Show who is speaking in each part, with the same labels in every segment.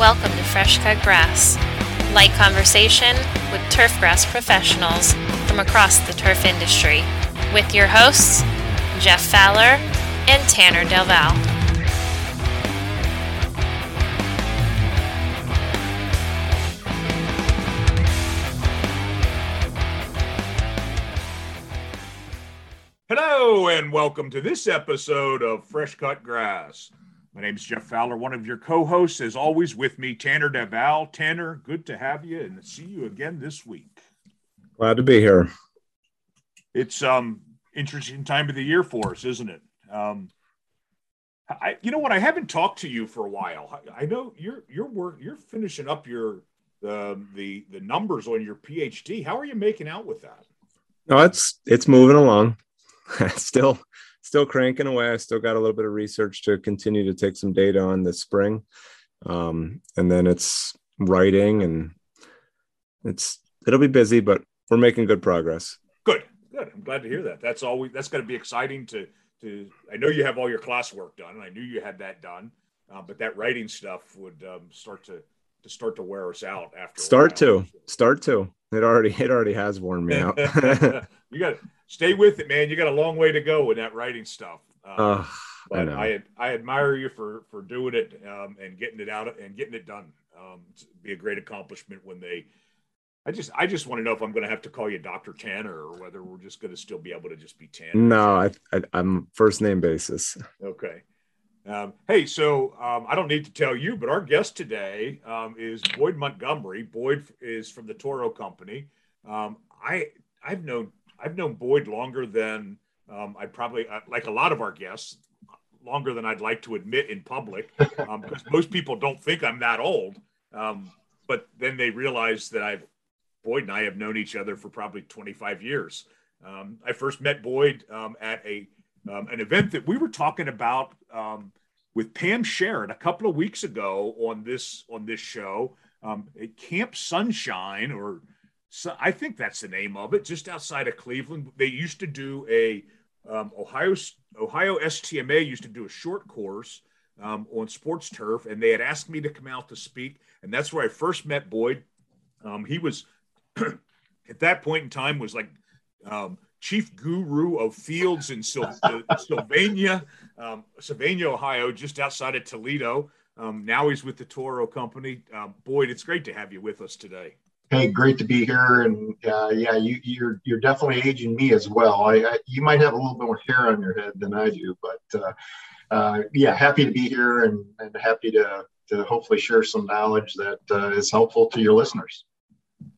Speaker 1: Welcome to Fresh Cut Grass, light conversation with turf grass professionals from across the turf industry, with your hosts, Jeff Fowler and Tanner Delval.
Speaker 2: Hello, and welcome to this episode of Fresh Cut Grass. My name is Jeff Fowler, one of your co-hosts, as always, with me, Tanner Deval. Tanner, good to have you and see you again this week.
Speaker 3: Glad to be here.
Speaker 2: It's um interesting time of the year for us, isn't it? Um, I, you know what? I haven't talked to you for a while. I, I know you're you're work you're finishing up your the the the numbers on your PhD. How are you making out with that?
Speaker 3: No, it's it's moving along. still still cranking away. I still got a little bit of research to continue to take some data on this spring. Um, and then it's writing and it's it'll be busy, but we're making good progress.
Speaker 2: Good. Good. I'm glad to hear that. That's always that's going to be exciting to to I know you have all your classwork done and I knew you had that done. Uh, but that writing stuff would um, start to to start to wear us out after
Speaker 3: start to start to it already it already has worn me out
Speaker 2: you got to stay with it, man. You got a long way to go in that writing stuff.
Speaker 3: Uh,
Speaker 2: but I, I, I admire you for for doing it um, and getting it out and getting it done. Um, be a great accomplishment when they. I just I just want to know if I'm going to have to call you Doctor Tanner or whether we're just going to still be able to just be Tanner.
Speaker 3: No, I, I am first name basis.
Speaker 2: Okay. Um, hey, so um, I don't need to tell you, but our guest today um, is Boyd Montgomery. Boyd is from the Toro Company. Um, I I've known I've known Boyd longer than um, I probably uh, like a lot of our guests, longer than I'd like to admit in public, um, because most people don't think I'm that old. Um, but then they realize that I've Boyd and I have known each other for probably 25 years. Um, I first met Boyd um, at a um, an event that we were talking about with Pam Sherratt a couple of weeks ago on this on this show at Camp Sunshine or I think that's the name of it, just outside of Cleveland. They used to do a um, Ohio Ohio STMA used to do a short course um, on sports turf, and they had asked me to come out to speak, and that's where I first met Boyd. Um, he was at that point in time was like um, chief guru of fields in Sylvania, um, Sylvania, Ohio, just outside of Toledo. Um, now he's with the Toro Company. Boyd, it's great to have you with us today.
Speaker 4: Hey, great to be here, and uh, yeah, you, are you're, you're definitely aging me as well. I, I, you might have a little bit more hair on your head than I do, but uh, uh, yeah, happy to be here and, and happy to to hopefully share some knowledge that uh, is helpful to your listeners.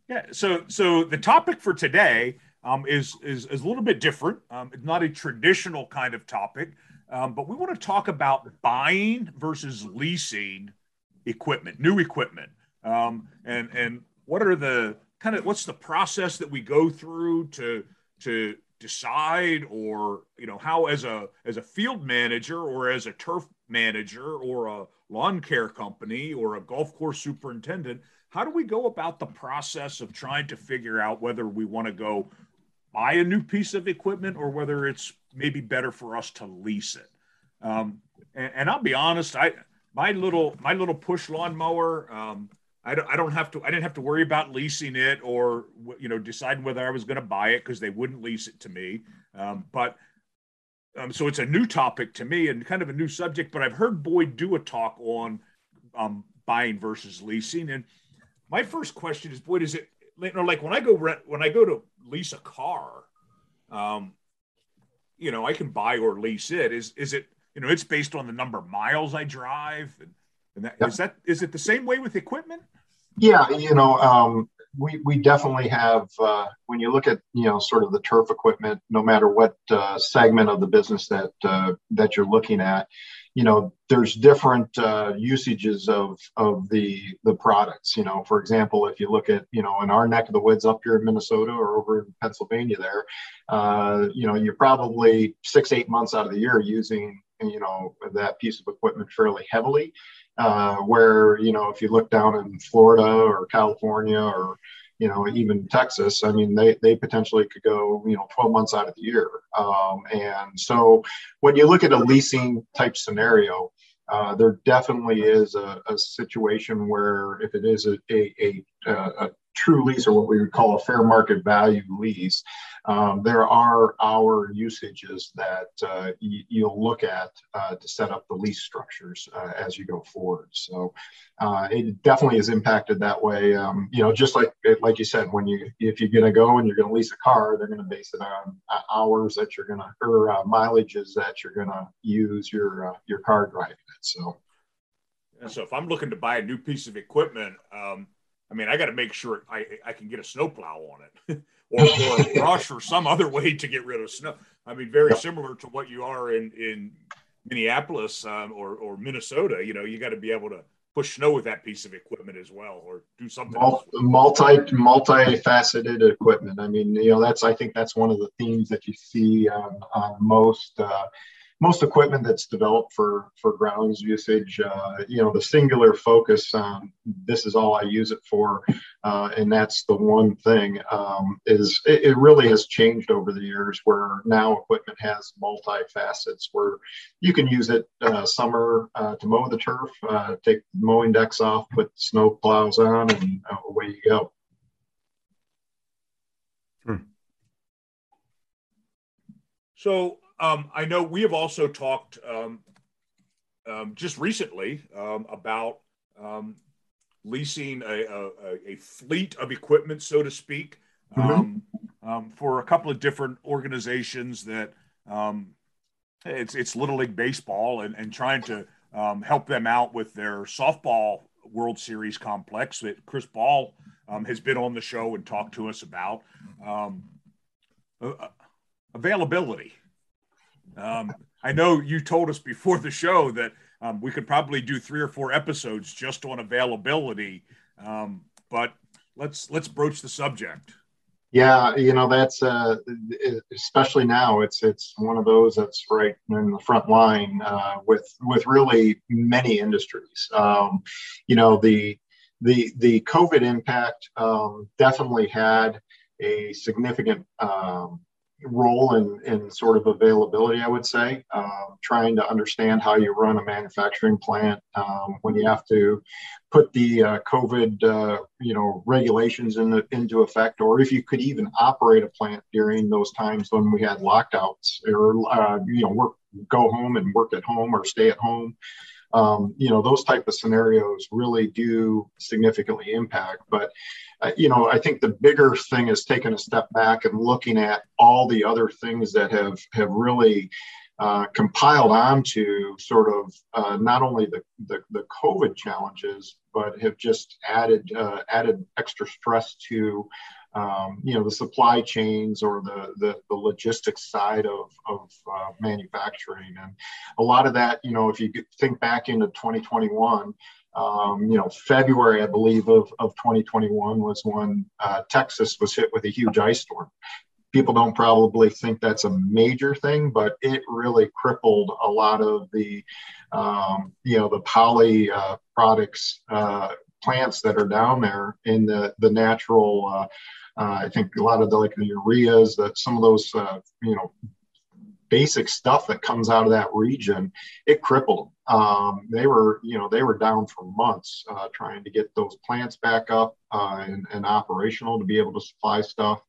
Speaker 2: Yeah, so so the topic for today um, is, is is a little bit different. Um, it's not a traditional kind of topic, um, but we want to talk about buying versus leasing equipment, new equipment, um, and and what are the kind of what's the process that we go through to to decide or you know how as a as a field manager or as a turf manager or a lawn care company or a golf course superintendent how do we go about the process of trying to figure out whether we want to go buy a new piece of equipment or whether it's maybe better for us to lease it um, and, and, i'll be honest i my little my little push lawnmower um, I don't, I don't have to I didn't have to worry about leasing it or you know deciding whether I was going to buy it because they wouldn't lease it to me. Um, but um, so it's a new topic to me and kind of a new subject. But I've heard Boyd do a talk on um, buying versus leasing, and my first question is, Boyd, is it you know, like when I go rent when I go to lease a car, um, you know, I can buy or lease it. Is is it you know it's based on the number of miles I drive and and that, yep. is that is it the same way with equipment?
Speaker 4: Yeah, you know, um, we we definitely have. Uh, when you look at you know sort of the turf equipment, no matter what uh, segment of the business that uh, that you're looking at, you know, there's different uh, usages of of the the products. You know, for example, if you look at you know in our neck of the woods up here in Minnesota or over in Pennsylvania, there, uh, you know, you're probably six eight months out of the year using you know that piece of equipment fairly heavily uh, where you know if you look down in Florida or California or you know even Texas, I mean they they potentially could go you know 12 months out of the year. Um, and so when you look at a leasing type scenario, uh, there definitely is a, a, situation where if it is a, a, a, a true lease or what we would call a fair market value lease, um, there are hour usages that uh, y- you'll look at uh, to set up the lease structures uh, as you go forward. So uh, it definitely is impacted that way. Um, you know, just like like you said, when you if you're going to go and you're going to lease a car, they're going to base it on uh, hours that you're going to or uh, mileages that you're going to use your your car driving it. So.
Speaker 2: So if I'm looking to buy a new piece of equipment, um, I mean, I got to make sure I, I can get a snowplow on it or, or a brush or some other way to get rid of snow. I mean, very similar to what you are in, in Minneapolis um, or, or Minnesota, you know, you got to be able to push snow with that piece of equipment as well, or do something
Speaker 4: multi multi-faceted equipment. I mean, you know, that's I think that's one of the themes that you see on, on most uh, most equipment that's developed for for grounds usage, uh, you know, the singular focus on this is all I use it for, uh, and that's the one thing um, is it, it, really has changed over the years. Where now equipment has multi facets, where you can use it uh, summer uh, to mow the turf, uh, take mowing decks off, put snow plows on, and away you go.
Speaker 2: Hmm. So um, I know we have also talked um, um, just recently um, about um, leasing a, a, a, fleet of equipment, so to speak, mm-hmm. Um, for a couple of different organizations that it's it's Little League baseball and, and trying to help them out with their softball World Series complex that Chris Ball has been on the show and talked to us about. Uh, availability um, I know you told us before the show that um, we could probably do three or four episodes just on availability, um, but let's let's broach the subject.
Speaker 4: Yeah, you know that's uh, especially now. It's it's one of those that's right in the front line uh, with with really many industries. Um, you know the the the COVID impact um, definitely had a significant um, role in, in sort of availability, I would say, um, trying to understand how you run a manufacturing plant um, when you have to put the uh, COVID, uh, you know, regulations in the, into effect, or if you could even operate a plant during those times when we had lockouts, or uh, you know, work, go home and work at home or stay at home. Um, you know, those type of scenarios really do significantly impact, but you know, I think the bigger thing is taking a step back and looking at all the other things that have have really uh, compiled onto sort of uh, not only the, the, the COVID challenges, but have just added uh, added extra stress to um, you know the supply chains or the the, the logistics side of of uh, manufacturing, and a lot of that, you know, if you think back into 2021 um, you know, February, I believe, of, of 2021 was when uh, Texas was hit with a huge ice storm. People don't probably think that's a major thing, but it really crippled a lot of the, um, you know, the poly uh, products uh, plants that are down there in the the natural. Uh, uh, I think a lot of the like the ureas, that some of those, uh, you know, basic stuff that comes out of that region, it crippled. Um, they were, you know, they were down for months uh, trying to get those plants back up uh, and, and, operational to be able to supply stuff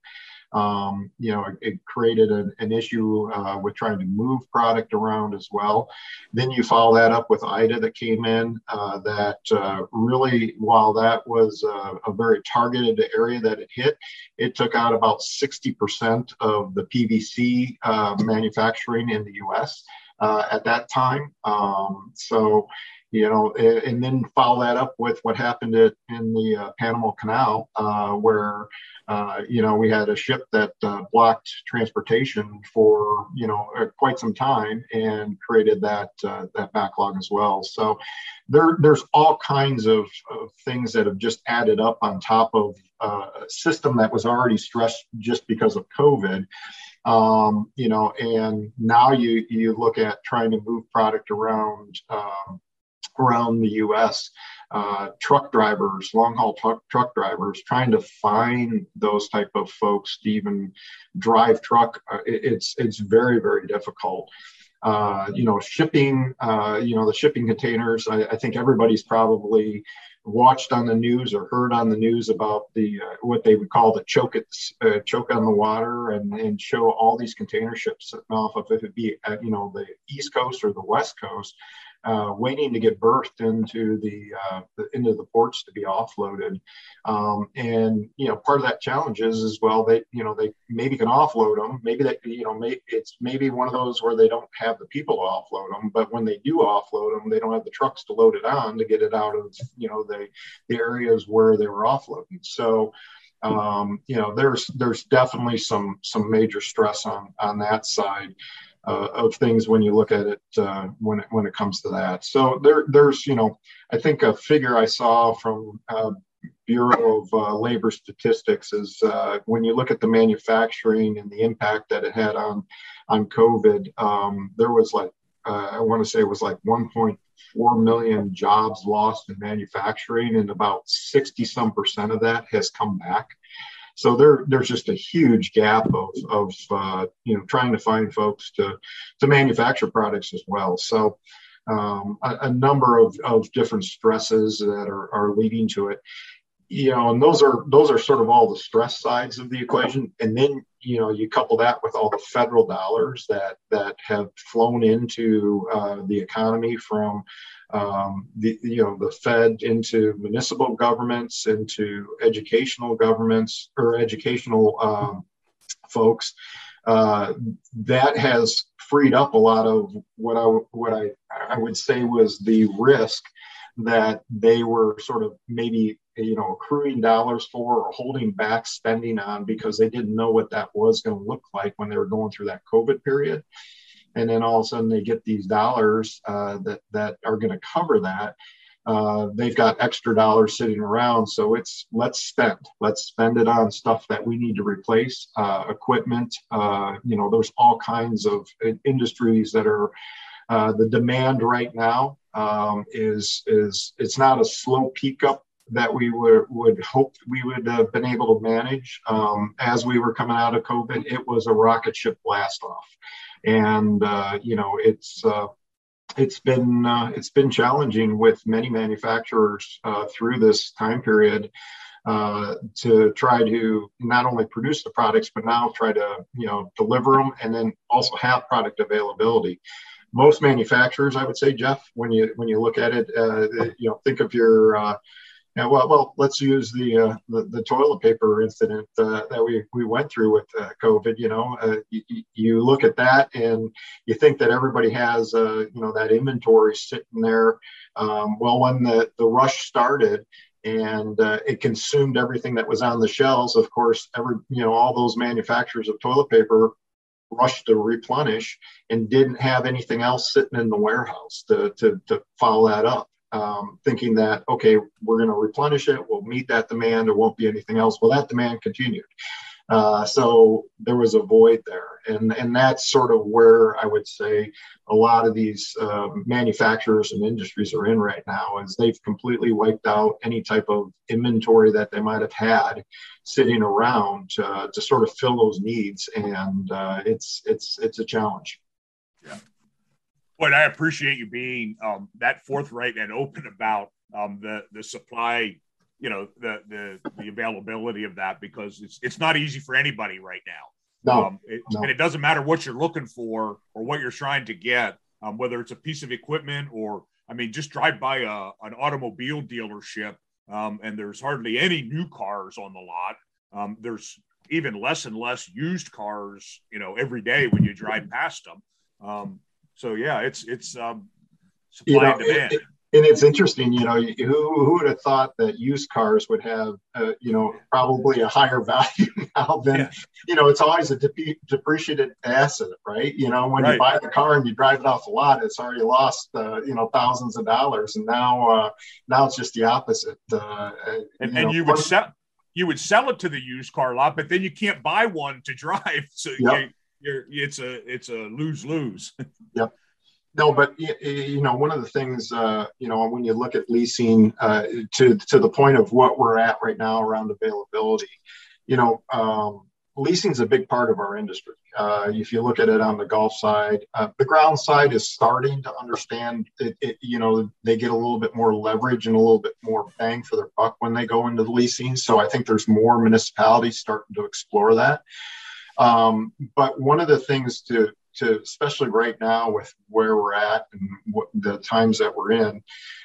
Speaker 4: um, you know, it, it created an, an issue uh, with trying to move product around as well. Then you follow that up with Ida that came in uh, that uh, really, while that was a, a very targeted area that it hit, it took out about 60% of the PVC uh, manufacturing in the US. Uh, at that time. Um, so, you know, and, then follow that up with what happened in the uh, Panama Canal, uh, where uh, you know, we had a ship that uh, blocked transportation for you know uh, quite some time and created that uh, that backlog as well. So there there's all kinds of, of, things that have just added up on top of uh, a system that was already stressed just because of COVID. Um, you know, and now you you look at trying to move product around um, around the U.S uh, truck drivers, long haul truck, truck drivers, trying to find those type of folks to even drive truck. Uh, it, it's it's very very difficult. uh, you know, shipping, uh, you know, the shipping containers. I, I, think everybody's probably watched on the news or heard on the news about the uh, what they would call the choke uh, choke on the water, and, and show all these container ships sitting off of if it be at, you know the east coast or the west coast, uh, waiting to get berthed into the, uh, the, into the ports to be offloaded. Um, and you know, part of that challenge is as well they you know they maybe can offload them. Maybe that you know may, it's maybe one of those where they don't have the people to offload them, but when they do offload them, they don't have the trucks to load it on to get it out of you know the the areas where they were offloading. So. Um, you know, there's there's definitely some some major stress on on that side uh, of things when you look at it uh, when it, when it comes to that. So there there's you know I think a figure I saw from uh, Bureau of uh, Labor Statistics is uh, when you look at the manufacturing and the impact that it had on on COVID, um, there was like uh, I want to say it was like 1.4 million jobs lost in manufacturing, and about 60 some percent of that has come back. So there, there's just a huge gap of, of uh, you know trying to find folks to to manufacture products as well. So um, a, a, number of, of different stresses that are, are leading to it. You know, and those are those are sort of all the stress sides of the equation, and then you know you couple that with all the federal dollars that that have flown into uh, the economy from um, the you know the Fed into municipal governments, into educational governments or educational um, folks. Uh, that has freed up a lot of what I what I I would say was the risk that they were sort of maybe you know accruing dollars for or holding back spending on because they didn't know what that was going to look like when they were going through that COVID period and then all of a sudden they get these dollars uh, that that are going to cover that. Uh, they've got extra dollars sitting around, so it's let's spend. Let's spend it on stuff that we need to replace, uh, equipment. Uh, you know, there's all kinds of industries that are. Uh, the demand right now um, is is it's not a slow peak up that we would, would hope we would have been able to manage um, as we were coming out of COVID. It was a rocket ship blast off and uh, you know it's uh, it's been uh, it's been challenging with many manufacturers uh, through this time period uh, to try to not only produce the products but now try to you know deliver them and then also have product availability. Most manufacturers i would say jeff when you when you look at it uh, you know think of your yeah, well, well, let's use the uh, the, the, toilet paper incident uh, that we, we went through with uh, COVID. You know, uh, you, you, look at that and you think that everybody has uh, you know that inventory sitting there. Um, well, when the the rush started and uh, it consumed everything that was on the shelves, of course, every you know all those manufacturers of toilet paper rushed to replenish and didn't have anything else sitting in the warehouse to to, to follow that up um, thinking that, okay, we're going to replenish it, we'll meet that demand, there won't be anything else. Well, that demand continued. Uh, so there was a void there. And, and that's sort of where I would say a lot of these uh, manufacturers and industries are in right now is they've completely wiped out any type of inventory that they might have had sitting around to, to sort of fill those needs. And uh, it's, it's, it's a challenge.
Speaker 2: Yeah. But I appreciate you being um, that forthright and open about um, the the supply, you know, the the the availability of that because it's it's not easy for anybody right now.
Speaker 4: No,
Speaker 2: um, it,
Speaker 4: no.
Speaker 2: and it doesn't matter what you're looking for or what you're trying to get, um, whether it's a piece of equipment or I mean, just drive by a, an automobile dealership um, and there's hardly any new cars on the lot. Um, there's even less and less used cars, you know, every day when you drive past them. So yeah, it's it's um, supply you know, and demand. It,
Speaker 4: and it's interesting, you know, who, who would have thought that used cars would have, uh, you know, probably a higher value now than, yeah. you know, it's always a dep- depreciated asset, right? You know, when right. you buy the car and you drive it off the lot, it's already lost, uh, you know, thousands of dollars, and now, uh, now it's just the opposite. Uh,
Speaker 2: and you, and know, you would sell, you would sell it to the used car lot, but then you can't buy one to drive, so yep. you, you're it's a it's a lose lose.
Speaker 4: yep. No, but you know, one of the things, uh, you know, when you look at leasing uh, to to the point of what we're at right now around availability, you know, um, leasing is a big part of our industry. Uh, if you look at it on the golf side, uh, the ground side is starting to understand it, it, You know, they get a little bit more leverage and a little bit more bang for their buck when they go into the leasing. So I think there's more municipalities starting to explore that. Um, but one of the things to to especially right now with where we're at and what the times that we're in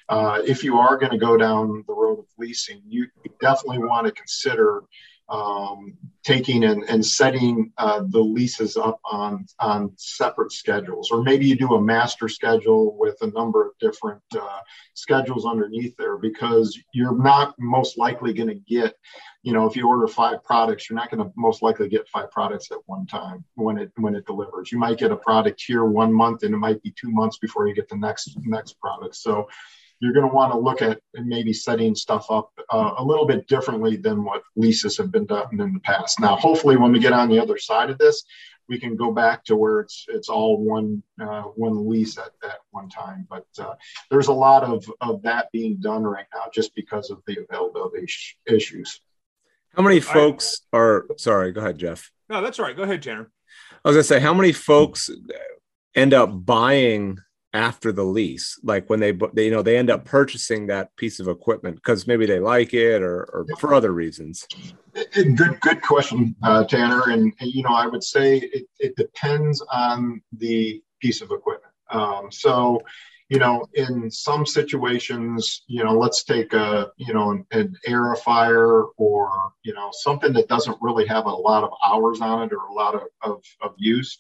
Speaker 4: uh, if you are going to go down the road of leasing you definitely want to consider um, taking and, and setting uh, the leases up on on separate schedules, or maybe you do a master schedule with a number of different uh, schedules underneath there, because you're not most likely going to get, you know, if you order five products, you're not going to most likely get five products at one time when it when it delivers. You might get a product here one month, and it might be two months before you get the next next product. So you're going to want to look at maybe setting stuff up uh, a little bit differently than what leases have been done in the past. Now, hopefully, when we get on the other side of this, we can go back to where it's it's all one uh, one lease at, at one time. But uh, there's a lot of, of that being done right now just because of the availability sh- issues.
Speaker 3: How many folks are sorry? Go ahead, Jeff.
Speaker 2: No, that's all right. Go ahead, Tanner.
Speaker 3: I was gonna say, how many folks end up buying after the lease like when they, they you know they end up purchasing that piece of equipment because maybe they like it or, or for other reasons.
Speaker 4: Good good question uh, tanner and, and, you know i would say it, it depends on the piece of equipment. Um, so you know in some situations you know let's take a you know an, an aerifier or you know something that doesn't really have a lot of hours on it or a lot of, of, of use.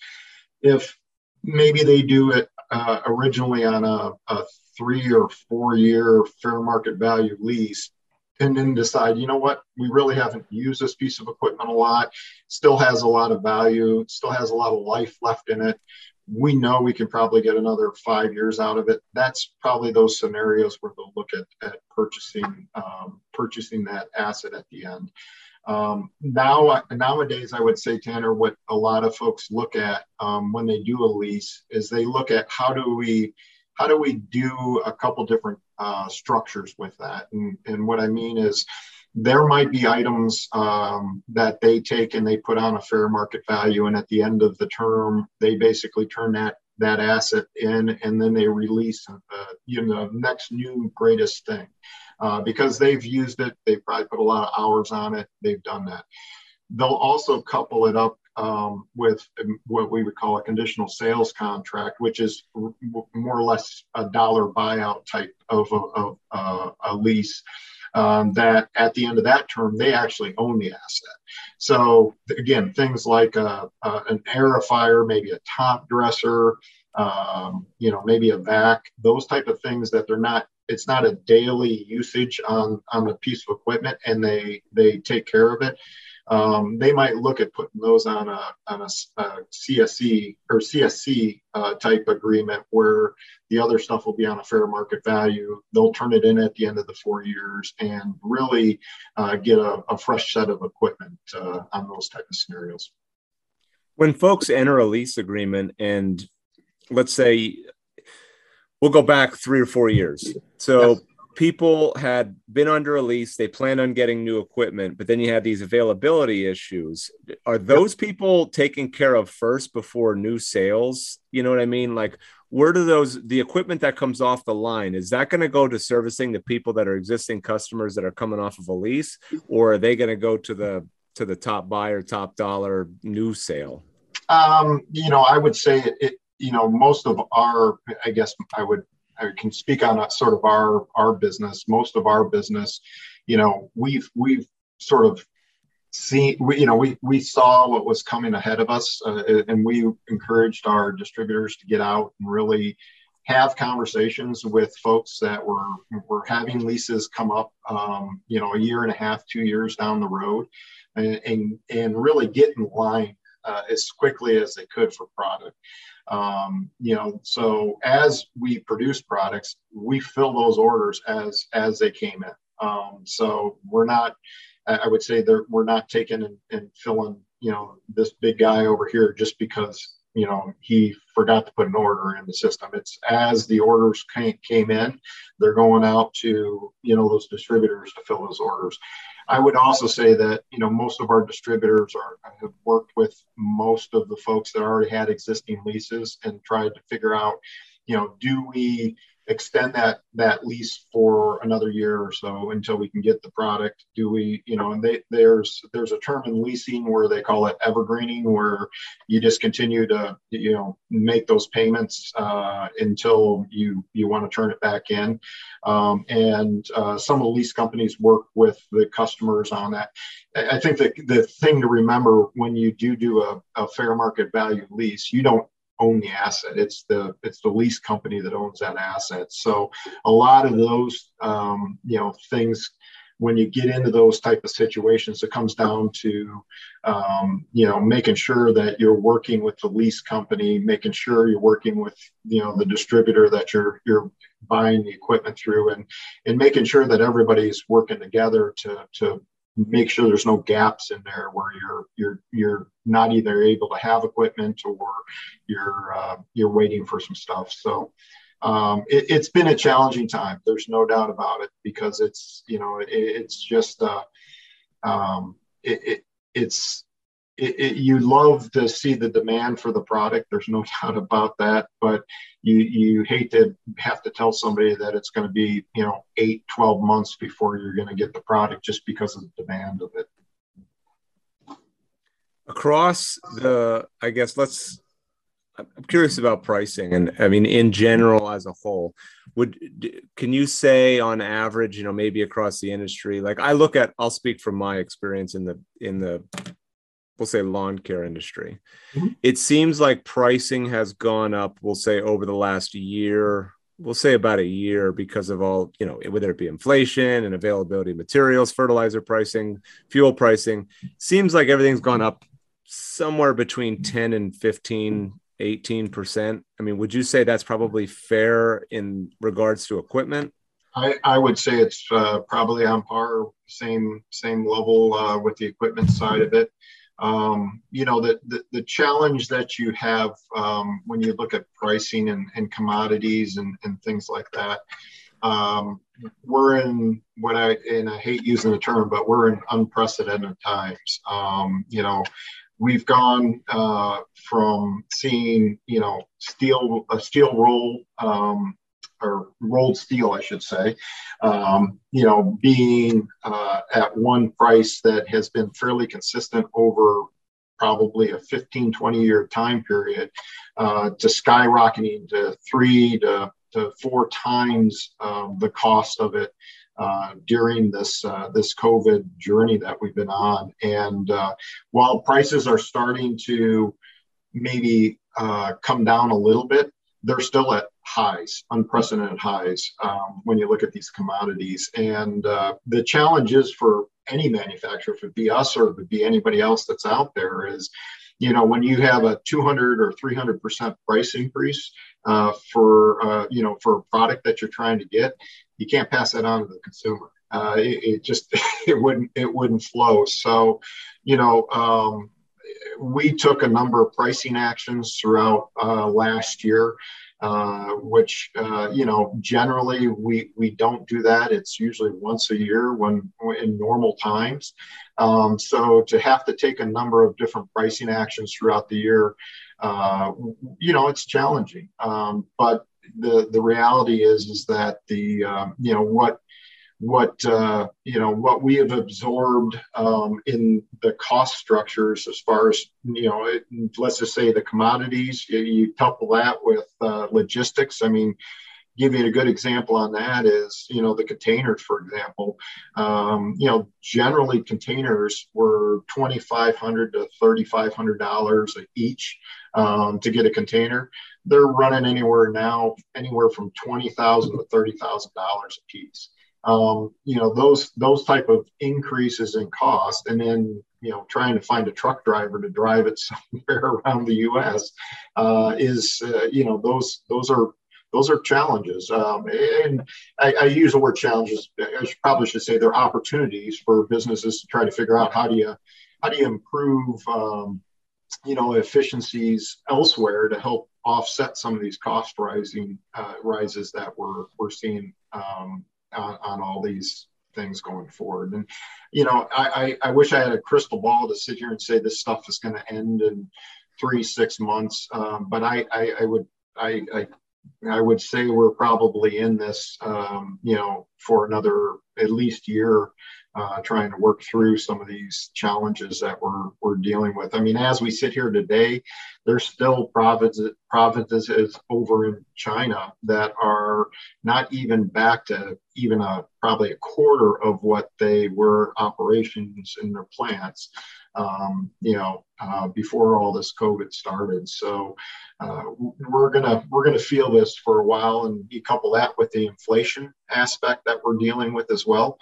Speaker 4: If maybe they do it uh, originally on a, a three or four year fair market value lease and then decide, you know what, we really haven't used this piece of equipment a lot, still has a lot of value, still has a lot of life left in it. We know we can probably get another five years out of it. That's probably those scenarios where they'll look at, at purchasing um, purchasing that asset at the end. Um, now, nowadays, I would say, Tanner, what a lot of folks look at um, when they do a lease is they look at how do we how do we do a couple different uh, structures with that, and, and what I mean is there might be items um, that they take and they put on a fair market value, and at the end of the term, they basically turn that that asset in, and then they release uh, you know next new greatest thing uh, because they've used it. They've probably put a lot of hours on it. They've done that. They'll also couple it up um, with what we would call a conditional sales contract, which is r- more or less a dollar buyout type of a, of, uh, a lease. Um, that at the end of that term, they actually own the asset. So again, things like a, a, an aerifier, maybe a top dresser, um, you know, maybe a vac, those type of things that they're not it's not a daily usage on on a piece of equipment and they they take care of it um, they might look at putting those on a on a, a CSC or CSC uh, type agreement where the other stuff will be on a fair market value. They'll turn it in at the end of the four years and really uh, get a, a, fresh set of equipment uh, on those type of scenarios.
Speaker 3: When folks enter a lease agreement and let's say we'll go back three or four years. So yes. people had been under a lease, they plan on getting new equipment, but then you had these availability issues. Are those yep. people taken care of first before new sales? You know what I mean? Like, where do those the equipment that comes off the line is that going to go to servicing the people that are existing customers that are coming off of a lease, or are they going to go to the to the top buyer, top dollar new sale?
Speaker 4: Um, you know, I would say it, it you know, most of our, I guess I would, I can speak on sort of our our business. Most of our business, you know, we've we've sort of seen, we, you know, we we saw what was coming ahead of us, uh, and we encouraged our distributors to get out and really have conversations with folks that were were having leases come up, um, you know, a year and a half, two years down the road, and and, and really get in line uh, as quickly as they could for product. Um, you know, so as we produce products, we fill those orders as as they came in. Um, so we're not, I would say that we're not taking and, and filling, you know, this big guy over here just because you know he forgot to put an order in the system. It's as the orders came, came in, they're going out to you know those distributors to fill those orders. I would also say that you know most of our distributors are have worked with most of the folks that already had existing leases and tried to figure out, you know, do we extend that that lease for another year or so until we can get the product. Do we you know and they, there's there's a term in leasing where they call it evergreening where you just continue to you know make those payments uh, until you you want to turn it back in. Um, and uh, some of the lease companies work with the customers on that. I think that the thing to remember when you do do a, a fair market value lease you don't own the asset. It's the it's the lease company that owns that asset. So a lot of those um, you know things when you get into those type of situations, it comes down to um, you know making sure that you're working with the lease company, making sure you're working with you know the distributor that you're you're buying the equipment through, and and making sure that everybody's working together to to make sure there's no gaps in there where you're you're you're not either able to have equipment or you're uh, you're waiting for some stuff. So um, it, has been a challenging time. There's no doubt about it because it's you know it, it's just uh, um, it, it, it's it, it, you love to see the demand for the product. There's no doubt about that. But you you hate to have to tell somebody that it's going to be you know eight, 12 months before you're going to get the product just because of the demand of it.
Speaker 3: Across the, I guess let's. I'm curious about pricing, and I mean in general as a whole. Would can you say on average, you know, maybe across the industry? Like I look at, I'll speak from my experience in the in the we'll say lawn care industry. Mm-hmm. It seems like pricing has gone up, we'll say over the last year, we'll say about a year because of all, you know, whether it be inflation and availability of materials, fertilizer pricing, fuel pricing. Seems like everything's gone up somewhere between 10 and 15 18%. I mean, would you say that's probably fair in regards to equipment?
Speaker 4: I, I would say it's uh, probably on par, same same level uh, with the equipment side of it um, you know the, the, the challenge that you have um, when you look at pricing and, and commodities and, and things like that um, we're in what i and i hate using the term but we're in unprecedented times. Um, you know we've gone uh, from seeing you know steel a steel roll um, or rolled steel, I should say, um, you know, being uh, at one price that has been fairly consistent over probably a 15, 20 year time period uh, to skyrocketing to three to, to four times um, the cost of it uh, during this uh, this COVID journey that we've been on. And uh, while prices are starting to maybe uh, come down a little bit, they're still at highs, unprecedented highs um, when you look at these commodities. And uh, the challenge is for any manufacturer, if it be us or if it be anybody else that's out there, is you know when you have a 200 or 300 percent price increase uh, for uh, you know for a product that you're trying to get, you can't pass that on to the consumer. Uh, it, it, just it wouldn't it wouldn't flow. So, you know. Um, we took a number of pricing actions throughout uh, last year uh, which uh, you know generally we we don't do that. It's usually once a year when in normal times. Um, so to have to take a number of different pricing actions throughout the year, uh, you know, it's challenging. Um, but the the reality is is that the um, you know what what uh, you know what we have absorbed um, in the cost structures as far as you know it, let's just say the commodities you, you couple that with uh, logistics. I mean give you a good example on that is you know the containers for example. Um, you know generally containers were 2500 to 3500 dollars each um, to get a container. They're running anywhere now anywhere from 20000 to 30000 dollars a piece um, you know those those type of increases in cost and then you know trying to find a truck driver to drive it somewhere around the us uh, is uh, you know those those are those are challenges. Um, and I, I, use the word challenges i should, probably should say they're opportunities for businesses to try to figure out how do you how do you improve um, you know efficiencies elsewhere to help offset some of these cost rising uh, rises that we're we're seeing um, on, on all these things going forward. And you know, I, I, I wish I had a crystal ball to sit here and say this stuff is going to end in three six months, um, but I, I, I would I, I I would say we're probably in this, um, you know, for another at least year uh, trying to work through some of these challenges that we're, we're dealing with. I mean, as we sit here today, there's still provinces, provinces over in China that are not even back to even a probably a quarter of what they were operations in their plants, um, you know, uh, before all this COVID started. So uh, we're gonna we're gonna feel this for a while, and you couple that with the inflation aspect that we're dealing with as well.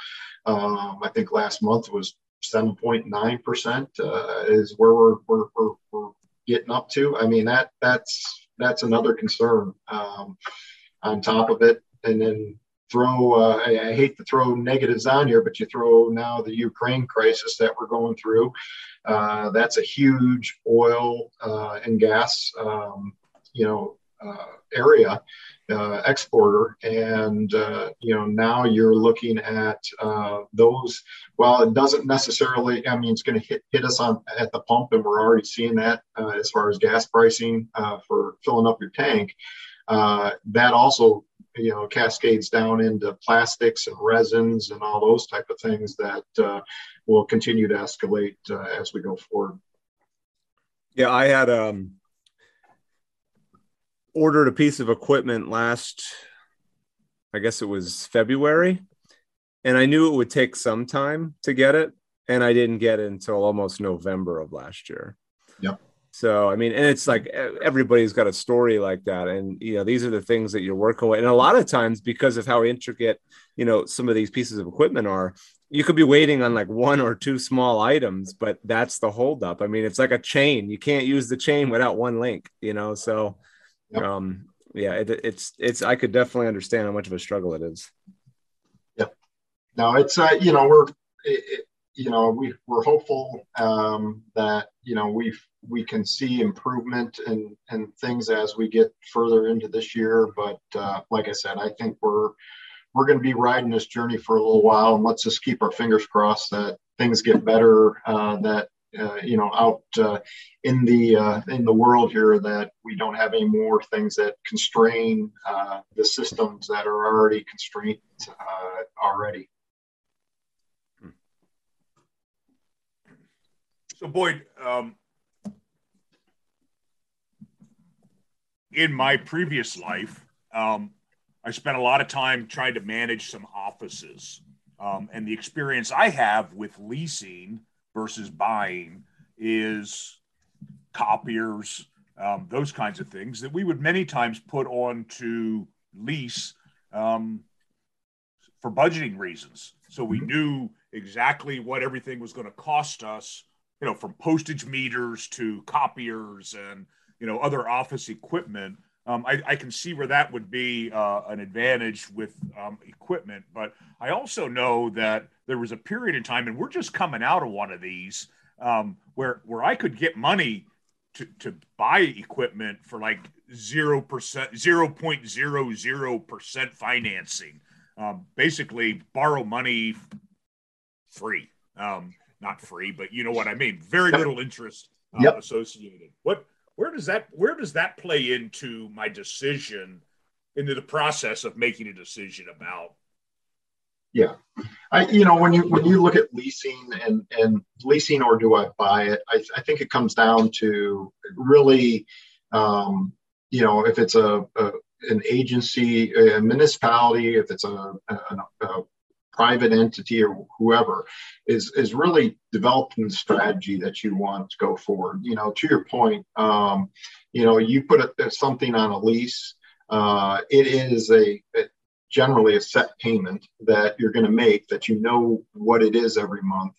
Speaker 4: Um, I think last month was 7.9% uh, is where we're, we're, we're, we're, getting up to. I mean, that that's that's another concern um, on top of it. And then throw, uh, I, I, hate to throw negatives on here, but you throw now the Ukraine crisis that we're going through. Uh, that's a huge oil uh, and gas, um, you know, uh, area uh, exporter, and uh, you know now you're looking at those. Well, it doesn't necessarily. I mean, it's going to hit hit us on at the pump, and we're already seeing that as far as gas pricing for filling up your tank. Uh, that also you know cascades down into plastics and resins and all those type of things that will continue to escalate as we go forward.
Speaker 3: Yeah, I had um ordered a piece of equipment last, I guess it was February, and I knew it would take some time to get it, and I didn't get it until almost November of last year.
Speaker 4: Yep.
Speaker 3: So I mean, and it's like everybody's got a story like that, and you know these are the things that you're working with, and a lot of times because of how intricate you know some of these pieces of equipment are, you could be waiting on like one or two small items, but that's the holdup. I mean, it's like a chain; you can't use the chain without one link, you know. So Yep. Um, yeah, it, it's it's. I could definitely understand how much of a struggle it is.
Speaker 4: Yep. No, it's uh, you know we're it, you know we we're hopeful um, that you know we we can see improvement and and things as we get further into this year. But uh, like I said, I think we're we're going to be riding this journey for a little while, and let's just keep our fingers crossed that things get better. Uh, that uh, you know out uh, in the uh, in the world here that we don't have any more things that constrain uh, the systems that are already constrained already.
Speaker 2: So Boyd, um, in my previous life, um, I spent a lot of time trying to manage some offices. Um, and the experience I have with leasing versus buying is copiers, um, those kinds of things that we would many times put on to lease um, for budgeting reasons. So we mm-hmm. knew exactly what everything was going to cost us, you know, from postage meters to copiers and, you know, other office equipment. Um, I, I, can see where that would be uh, an advantage with um, equipment, but I also know that there was a period in time, and we're just coming out of one of these um, where where I could get money to, to buy equipment for like zero percent, zero point zero zero percent financing. Um, basically, borrow money free, um, not free, but you know what I mean. Very little interest uh, yep. associated. What where does that where does that play into my decision into the process of making a decision about?
Speaker 4: Yeah. I you know when you when you look at leasing and and leasing or do i buy it i, I think it comes down to really um, you know if it's a, a, an agency a municipality if it's a, a, a private entity or whoever is is really developing the strategy that you want to go forward. You know to your point um, you know you put a, something on a lease uh, it is a it, generally a set payment that you're going to make that you know what it is every month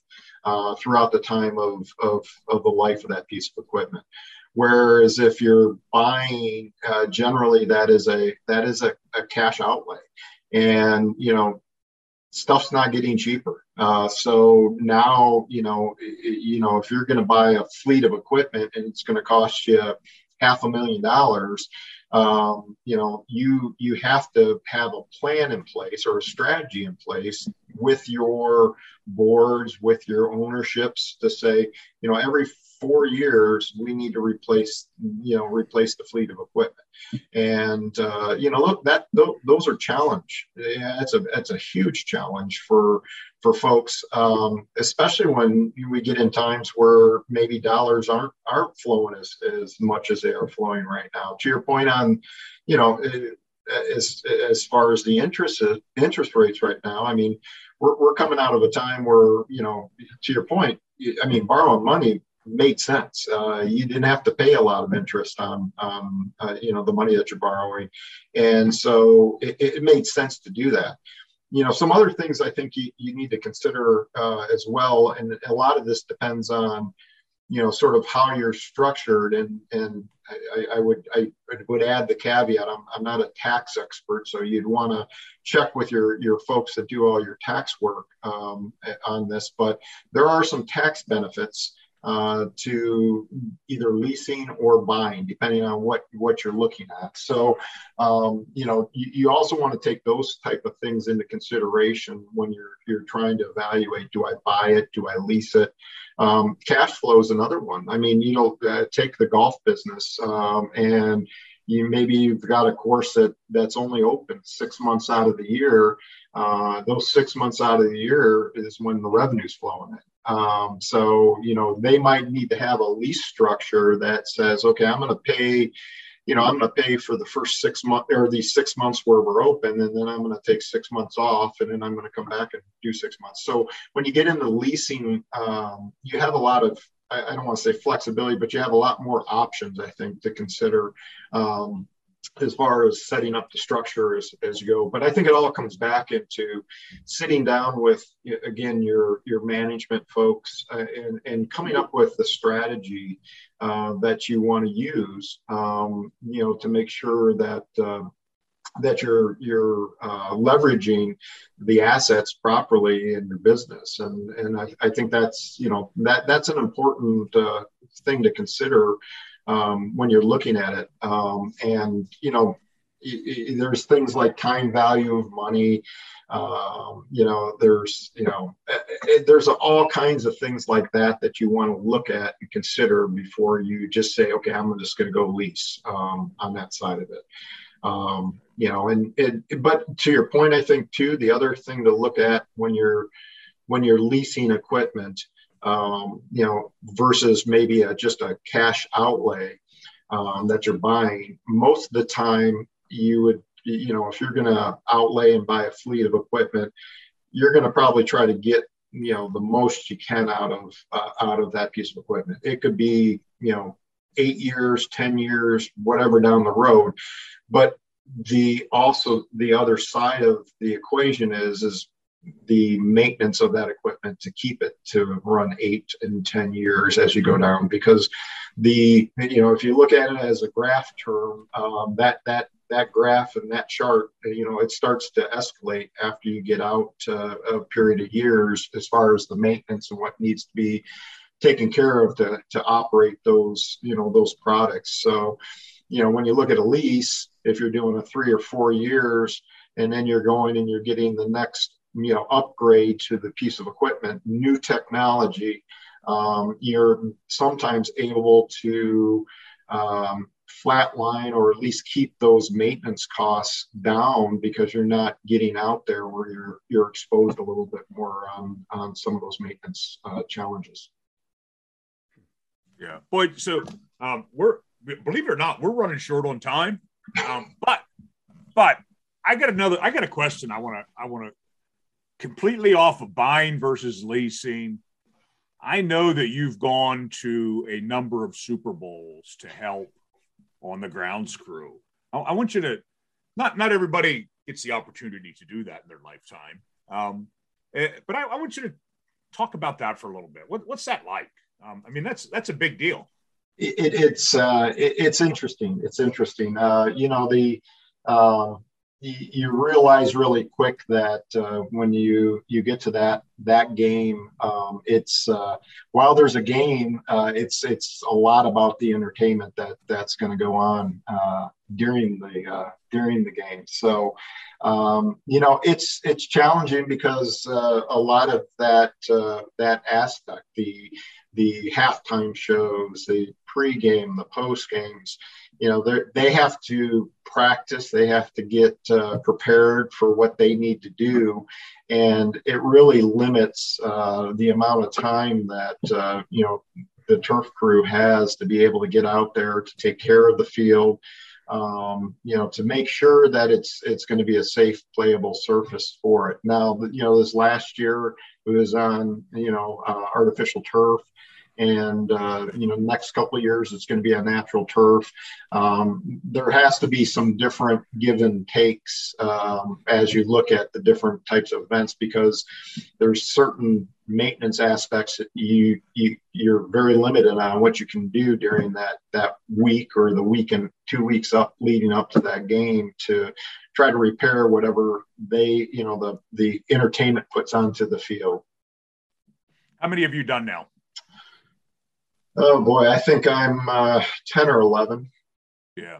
Speaker 4: uh, throughout the time of, of, of the life of that piece of equipment. Whereas if you're buying uh, generally that is a that is a, a cash outlay. And you know stuff's not getting cheaper. Uh, so now, you know, you know, if you're going to buy a fleet of equipment and it's going to cost you half a million dollars, um, you know, you you have to have a plan in place or a strategy in place with your boards, with your ownerships to say, you know, every four years we need to replace you know replace the fleet of equipment. And uh, you know look that those are challenge. It's a it's a huge challenge for for folks um, especially when we get in times where maybe dollars aren't aren't flowing as, as much as they are flowing right now. To your point on you know as as far as the interest interest rates right now i mean we're, we're coming out of a time where you know to your point I mean, borrowing money made sense. Uh, you didn't have to pay a lot of interest on, um, uh, you know, the money that you're borrowing, and so it, it, made sense to do that. You know, some other things I think you, you need to consider uh, as well, and a lot of this depends on, you know, sort of how you're structured, and and I, I would I would add the caveat: I'm, I'm not a tax expert, so you'd want to check with your your folks that do all your tax work um, on this. But there are some tax benefits uh, to either leasing or buying, depending on what what you're looking at. So, um, you know, you, you, also want to take those type of things into consideration when you're you're trying to evaluate: do I buy it? Do I lease it? Um, cash flow is another one. I mean, you know, uh, take the golf business um, and you maybe you've got a course that that's only open six months out of the year. Uh, those six months out of the year is when the revenue's flowing in. Um, so, you know, they might need to have a lease structure that says, okay, I'm going to pay, you know, I'm going to pay for the first six months or these six months where we're open, and then I'm going to take six months off, and then I'm going to come back and do six months. So when you get into leasing, um, you have a lot of I, don't want to say flexibility, but you have a lot more options, I think, to consider. Um, as far as setting up the structure as, as you go. But I think it all comes back into sitting down with again your your management folks uh, and and coming up with the strategy uh, that you want to use. Um, you know to make sure that. Uh, that you're you're uh, leveraging the assets properly in your business, and and I, I think that's you know that that's an important uh, thing to consider um, when you're looking at it. Um, and, you know, there's things like time value of money. Um, you know, there's, you know, eh, eh, there's all kinds of things like that that you want to look at and consider before you just say, okay, I'm just going to go lease um, on that side of it. Um, you know, and, and but to your point, I think too, the other thing to look at when you're when you're leasing equipment um, you know, versus maybe a, just a cash outlay um, that you're buying. Most of the time, you would, you know, if you're going to outlay and buy a fleet of equipment, you're going to probably try to get, you know, the most you can out of uh, out of that piece of equipment. It could be, you know, eight years, ten years, whatever down the road, but the also the other side of the equation is is the maintenance of that equipment to keep it to run eight and 10 years as you go down because the you know if you look at it as a graph term um, that that that graph and that chart you know it starts to escalate after you get out uh, a period of years as far as the maintenance and what needs to be taken care of to, to operate those you know those products. So you know when you look at a lease if you're doing a three or four years and then you're going and you're getting the next you know upgrade to the piece of equipment, new technology, um, you're sometimes able to um, flatline or at least keep those maintenance costs down because you're not getting out there where you're you're exposed a little bit more on on some of those maintenance uh, challenges.
Speaker 2: Yeah, boy. So um, we're believe it or not, we're running short on time. Um, but but I got another. I got a question. I want to I want to completely off of buying versus leasing. I know that you've gone to a number of Super Bowls to help on the grounds crew. I, I want you to not not everybody gets the opportunity to do that in their lifetime, um, eh, but I, I, want you to talk about that for a little bit. What, what's that like? Um, I mean, that's that's a big deal.
Speaker 4: It, it's uh, it, it's interesting. It's interesting. Uh, you know the. Uh, you, realize really quick that uh, when you you get to that that game, um, it's uh, while there's a game, uh, it's it's a lot about the entertainment that that's going to go on uh, during the uh, during the game. So um, you know it's it's challenging because uh, a lot of that that aspect the the halftime shows, the pregame, the post games, you know, they have to practice, they have to get uh, prepared for what they need to do. And it really limits uh, the amount of time that, uh, you know, the turf crew has to be able to get out there to take care of the field, um, you know, to make sure that it's it's going to be a safe, playable surface for it. Now, you know, this last year it was on, you know, uh, artificial turf and uh, you know next couple of years it's going to be a natural turf. Um, there has to be some different give and takes um, as you look at the different types of events because there's certain maintenance aspects that you, you you're very limited on what you can do during that that week or the week and two weeks up leading up to that game to try to repair whatever they you know the the entertainment puts onto the field.
Speaker 2: How many have you done now
Speaker 4: Oh boy, I think I'm uh, ten or eleven.
Speaker 2: Yeah.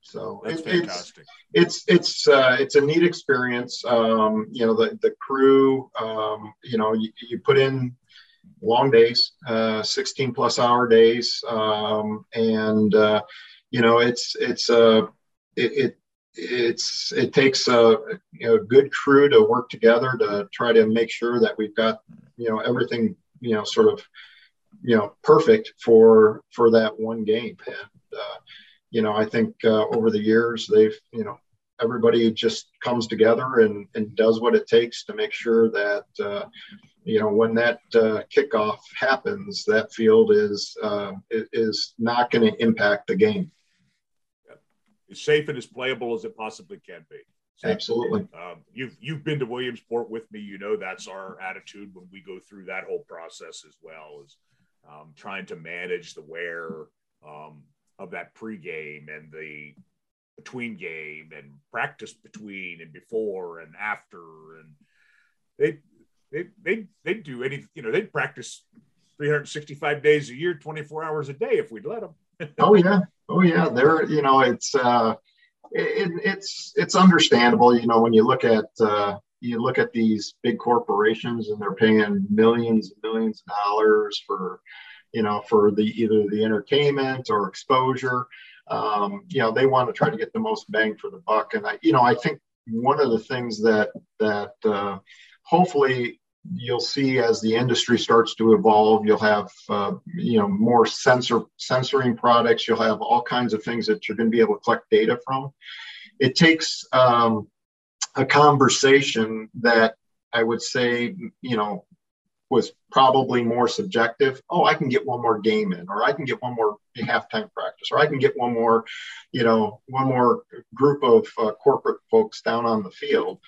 Speaker 4: So
Speaker 2: That's it, fantastic.
Speaker 4: It's it's it's uh, it's a neat experience. Um, you know, the the crew. Um, you know, you, you put in long days, uh, 16 plus hour days, um, and uh, you know, it's it's uh, it, it it's it takes a you know, good crew to work together to try to make sure that we've got you know everything you know sort of you know perfect for for that one game and uh, you know i think uh, over the years they've you know everybody just comes together and and does what it takes to make sure that uh, you know when that uh, kickoff happens that field is uh, is not going to impact the game
Speaker 2: as safe and as playable as it possibly can be
Speaker 4: Absolutely.
Speaker 2: Um, you've you've been to Williamsport with me. You know that's our attitude when we go through that whole process as well. Is um, trying to manage the wear um, of that pregame and the between game and practice between and before and after. And they they they they do any you know they'd practice 365 days a year 24 hours a day if we'd let them
Speaker 4: oh yeah. Oh yeah. They're you know it's uh it, it's it's understandable you know when you look at uh you look at these big corporations and they're paying millions and millions of dollars for you know for the either the entertainment or exposure. Um, you know they want to try to get the most bang for the buck. And i you know i think one of the things that that uh, hopefully you'll see as the industry starts to evolve you'll have uh, you know more sensor censoring products. You'll have all kinds of things that you're going to be able to collect data from. It takes um, a conversation that I would say, you know, was probably more subjective. Oh, I can get one more game in, or I can get one more halftime practice, or I can get one more, you know, one more group of uh, corporate folks down on the field.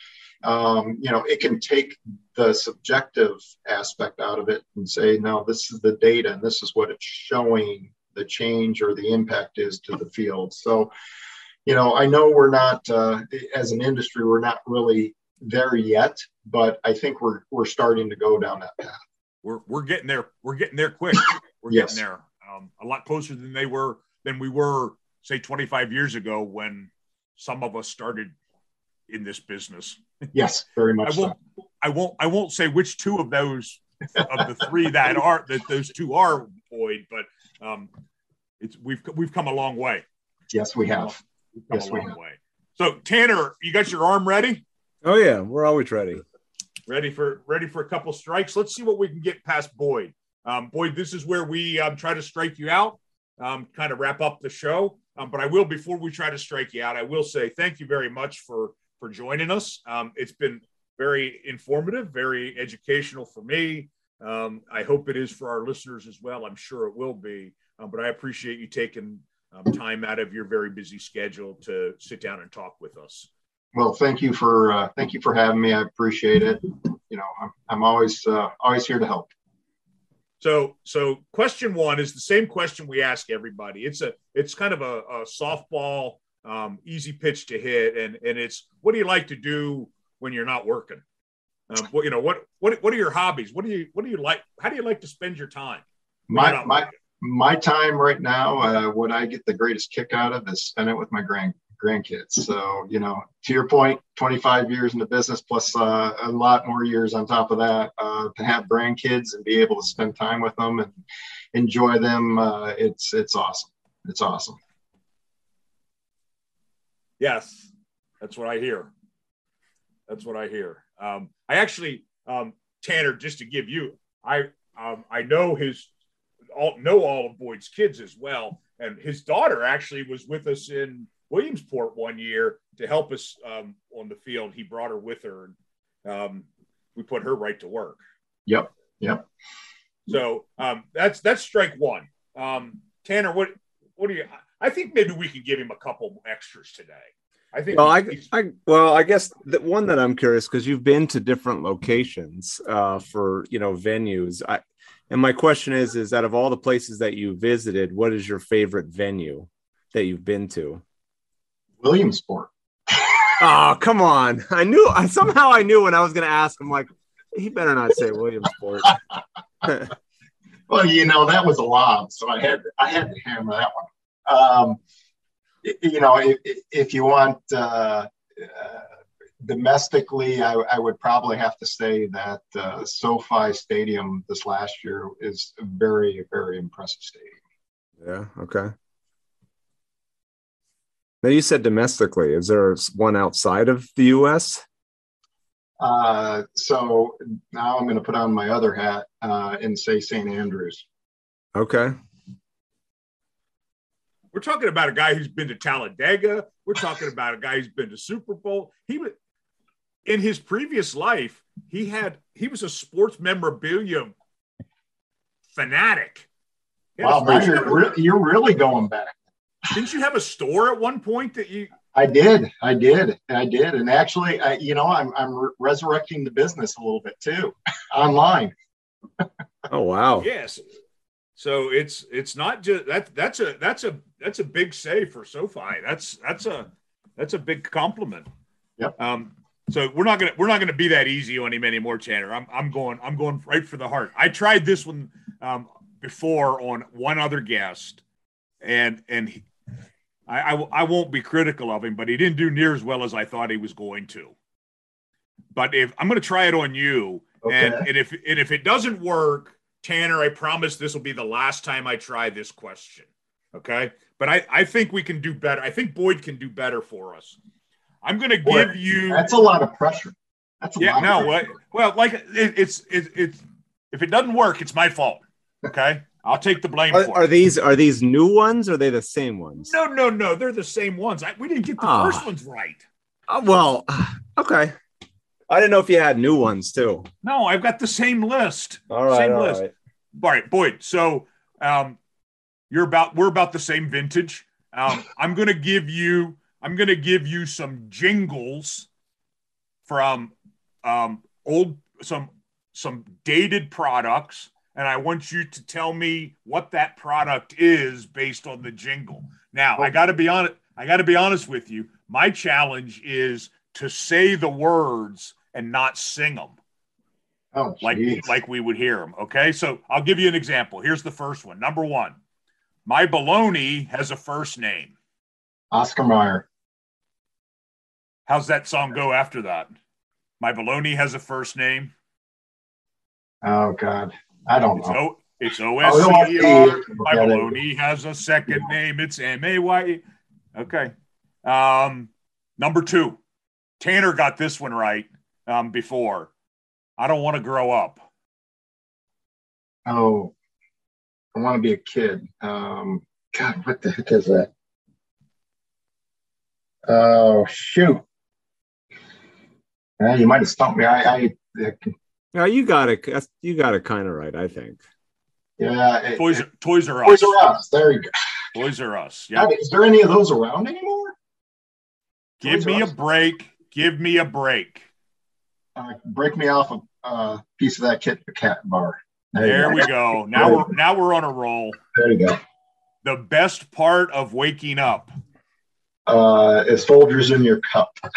Speaker 4: Um, you know, it can take the subjective aspect out of it and say, no, this is the data and this is what it's showing the change or the impact is to the field. So, you know, I know we're not uh, as an industry, we're not really there yet, but I think we're we're starting to go down that path.
Speaker 2: We're we're getting there. We're getting there quick. We're yes. getting there. Um, a lot closer than they were than we were, say, 25 years ago when some of us started in this business.
Speaker 4: Yes, very much.
Speaker 2: I won't. So. I won't. I won't say which two of those of the three that are that those two are Boyd, but um, it's we've we've come a long way.
Speaker 4: Yes, we have yes,
Speaker 2: a long way. So Tanner, you got your arm ready?
Speaker 3: Oh yeah, we're always ready.
Speaker 2: Ready for ready for a couple strikes. Let's see what we can get past Boyd. Um, Boyd, this is where we um, try to strike you out, um, kind of wrap up the show. Um, but I will, before we try to strike you out, I will say thank you very much for for joining us. Um, it's been very informative, very educational for me. Um, I hope it is for our listeners as well. I'm sure it will be. Um, but I appreciate you taking um, time out of your very busy schedule to sit down and talk with us.
Speaker 4: Well, thank you for uh, thank you for having me. I appreciate it. You know, I'm, I'm always uh, always here to help.
Speaker 2: So, so question one is the same question we ask everybody. It's a it's kind of a, a softball um, easy pitch to hit, and and it's what do you like to do when you're not working? Um, what you know, what what what are your hobbies? What do you what do you like? How do you like to spend your time?
Speaker 4: My my my time right now, uh, what I get the greatest kick out of is spend it with my grand grandkids. So you know, to your point, 25 years in the business plus uh, a lot more years on top of that, uh, to have grandkids and be able to spend time with them and enjoy them, uh, it's it's awesome. It's awesome.
Speaker 2: Yes, that's what I hear. That's what I hear. Um, I actually, um, Tanner, just to give you, I um, I know his all know all of Boyd's kids as well, and his daughter actually was with us in Williamsport one year to help us um, on the field. He brought her with her, and um, we put her right to work.
Speaker 4: Yep. Yep.
Speaker 2: So um, that's that's strike one. Um, Tanner, what what do you? I think maybe we can give him a couple extras today. I think.
Speaker 3: Well, I, I well, I guess the one that I'm curious because you've been to different locations uh, for you know venues. I and my question is, is out of all the places that you visited, what is your favorite venue that you've been to?
Speaker 4: Williamsport.
Speaker 3: oh, come on! I knew. I somehow I knew when I was going to ask him. Like, he better not say Williamsport.
Speaker 4: well, you know that was a lob, so I had I had to hammer that one. Um, you know, if, if you want uh, uh, domestically, I, I, would probably have to say that uh, SoFi Stadium this last year is a very, very impressive stadium.
Speaker 3: Yeah. Okay. Now you said domestically. Is there one outside of the U.S.?
Speaker 4: Uh, so now I'm going to put on my other hat uh, and say St. Andrews.
Speaker 3: Okay.
Speaker 2: We're talking about a guy who's been to Talladega. We're talking about a guy who's been to Super Bowl. He was in his previous life. He had he was a sports memorabilia fanatic.
Speaker 4: Wow, you're, re- you're really going back.
Speaker 2: Didn't you have a store at one point that you?
Speaker 4: I did, I did, I did, and actually, I, you know, I'm I'm re- resurrecting the business a little bit too, online.
Speaker 3: oh wow!
Speaker 2: Yes, so it's it's not just that that's a that's a that's a big say for SoFi. That's that's a that's a big compliment.
Speaker 4: Yep.
Speaker 2: Um, so we're not gonna we're not gonna be that easy on him anymore, Tanner. I'm I'm going I'm going right for the heart. I tried this one um, before on one other guest, and and he, I, I I won't be critical of him, but he didn't do near as well as I thought he was going to. But if I'm going to try it on you, okay. and and if and if it doesn't work, Tanner, I promise this will be the last time I try this question. Okay. But I, I think we can do better. I think Boyd can do better for us. I'm going to give you.
Speaker 4: That's a lot of pressure. That's
Speaker 2: yeah. no. What? Well, like it, it's it, it's if it doesn't work, it's my fault. Okay. I'll take the blame
Speaker 3: are,
Speaker 2: for
Speaker 3: are these are these new ones? Or are they the same ones?
Speaker 2: No, no, no. They're the same ones. I, we didn't get the oh. first ones right.
Speaker 3: Uh, well, okay. I didn't know if you had new ones too.
Speaker 2: No, I've got the same list.
Speaker 3: All right,
Speaker 2: same
Speaker 3: all
Speaker 2: list.
Speaker 3: Right.
Speaker 2: All right, Boyd. So um, you're about we're about the same vintage. Um, I'm gonna give you I'm gonna give you some jingles from um, old some some dated products, and I want you to tell me what that product is based on the jingle. Now, I got to be honest. I got to be honest with you. My challenge is to say the words and not sing them.
Speaker 4: Oh,
Speaker 2: like like we would hear them. Okay, so I'll give you an example. Here's the first one. Number one, my baloney has a first name.
Speaker 4: Oscar Mayer.
Speaker 2: How's that song go after that? My baloney has a first name.
Speaker 4: Oh God, I don't
Speaker 2: it's
Speaker 4: know.
Speaker 2: O- it's O S C E R. My baloney has a second name. It's M A Y. Okay. Um, number two, Tanner got this one right um, before. I don't want to grow up.
Speaker 4: Oh, I want to be a kid. Um, God, what the heck is that? Oh, shoot. Yeah, you might have stumped me. I, I,
Speaker 3: yeah, you got it. You got it kind of right, I think.
Speaker 4: Yeah. It,
Speaker 2: Toys,
Speaker 4: it,
Speaker 2: Toys R
Speaker 4: Us. Toys R Us. There you go.
Speaker 2: Toys R Us. Yeah.
Speaker 4: Is there any of those around anymore?
Speaker 2: Give Toys me a break. Give me a break
Speaker 4: uh, break me off a uh, piece of that Kit Kat bar.
Speaker 2: There, there go. we go. Now we're now we're on a roll.
Speaker 4: There you go.
Speaker 2: The best part of waking up.
Speaker 4: Uh, as Folgers in your cup.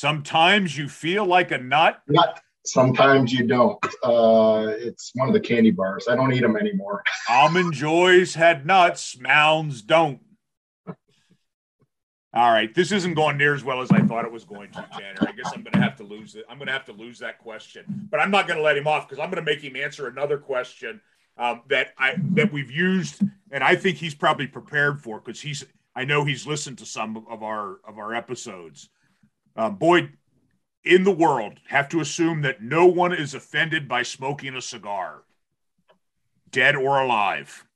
Speaker 2: Sometimes you feel like a nut.
Speaker 4: Nut. Sometimes you don't. Uh, it's one of the candy bars. I don't eat them anymore.
Speaker 2: Almond Joys had nuts. Mounds don't. All right, this isn't going near as well as I thought it was going to, Tanner. I guess I'm going to have to lose it. I'm going to have to lose that question, but I'm not going to let him off because I'm going to make him answer another question um, that I that we've used, and I think he's probably prepared for because he's. I know he's listened to some of our of our episodes. Um, Boyd, in the world, have to assume that no one is offended by smoking a cigar, dead or alive.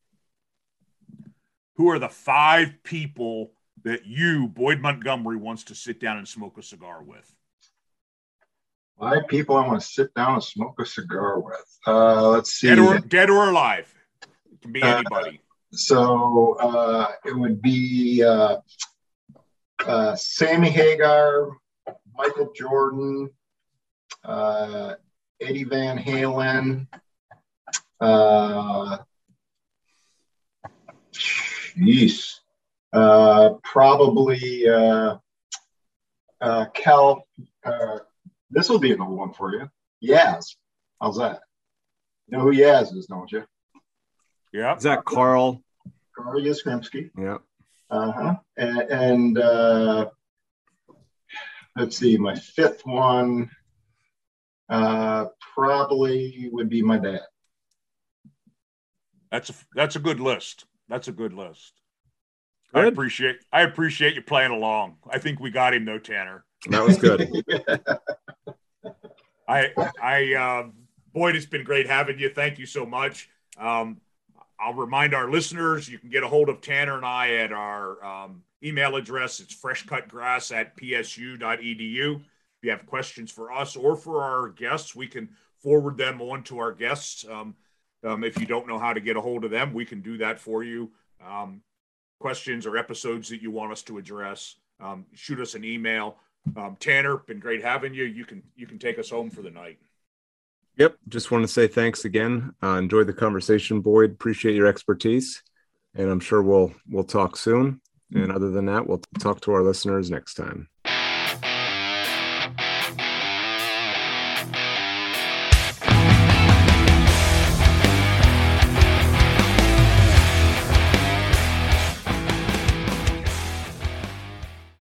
Speaker 2: Who are the five people? that you, Boyd Montgomery, wants to sit down and smoke a cigar with?
Speaker 4: Five people I want to sit down and smoke a cigar with. Uh, let's see.
Speaker 2: Dead or, dead or alive. It can be uh, anybody.
Speaker 4: Uh, so uh, it would be uh, uh, Sammy Hagar, Michael Jordan, Eddie Van Halen. Jeez. Uh, probably uh, uh, Cal. Uh, this will be another one for you. Yaz. How's that? You know who Yaz is, don't you?
Speaker 2: Yeah.
Speaker 3: Is that Carl?
Speaker 4: Carl Yastrzemski.
Speaker 3: Yeah.
Speaker 4: Uh huh. And, and uh, let's see, my fifth one uh, probably would be my dad.
Speaker 2: That's a that's a good list. That's a good list. Good. I appreciate I appreciate you playing along. I think we got him though, Tanner.
Speaker 3: That was good.
Speaker 2: I I uh, Boyd, it's been great having you. Thank you so much. Um, I'll remind our listeners you can get a hold of Tanner and I at our um, email address. It's freshcutgrass at psu.edu. If you have questions for us or for our guests, we can forward them on to our guests. Um, um, if you don't know how to get a hold of them, we can do that for you. Um, questions or episodes that you want us to address, um, shoot us an email. Um, Tanner, been great having you. You can you can take us home for the night.
Speaker 3: Yep. Just want to say thanks again. Uh, enjoyed the conversation, Boyd. Appreciate your expertise, and I'm sure we'll we'll talk soon. And other than that, we'll talk to our listeners next time.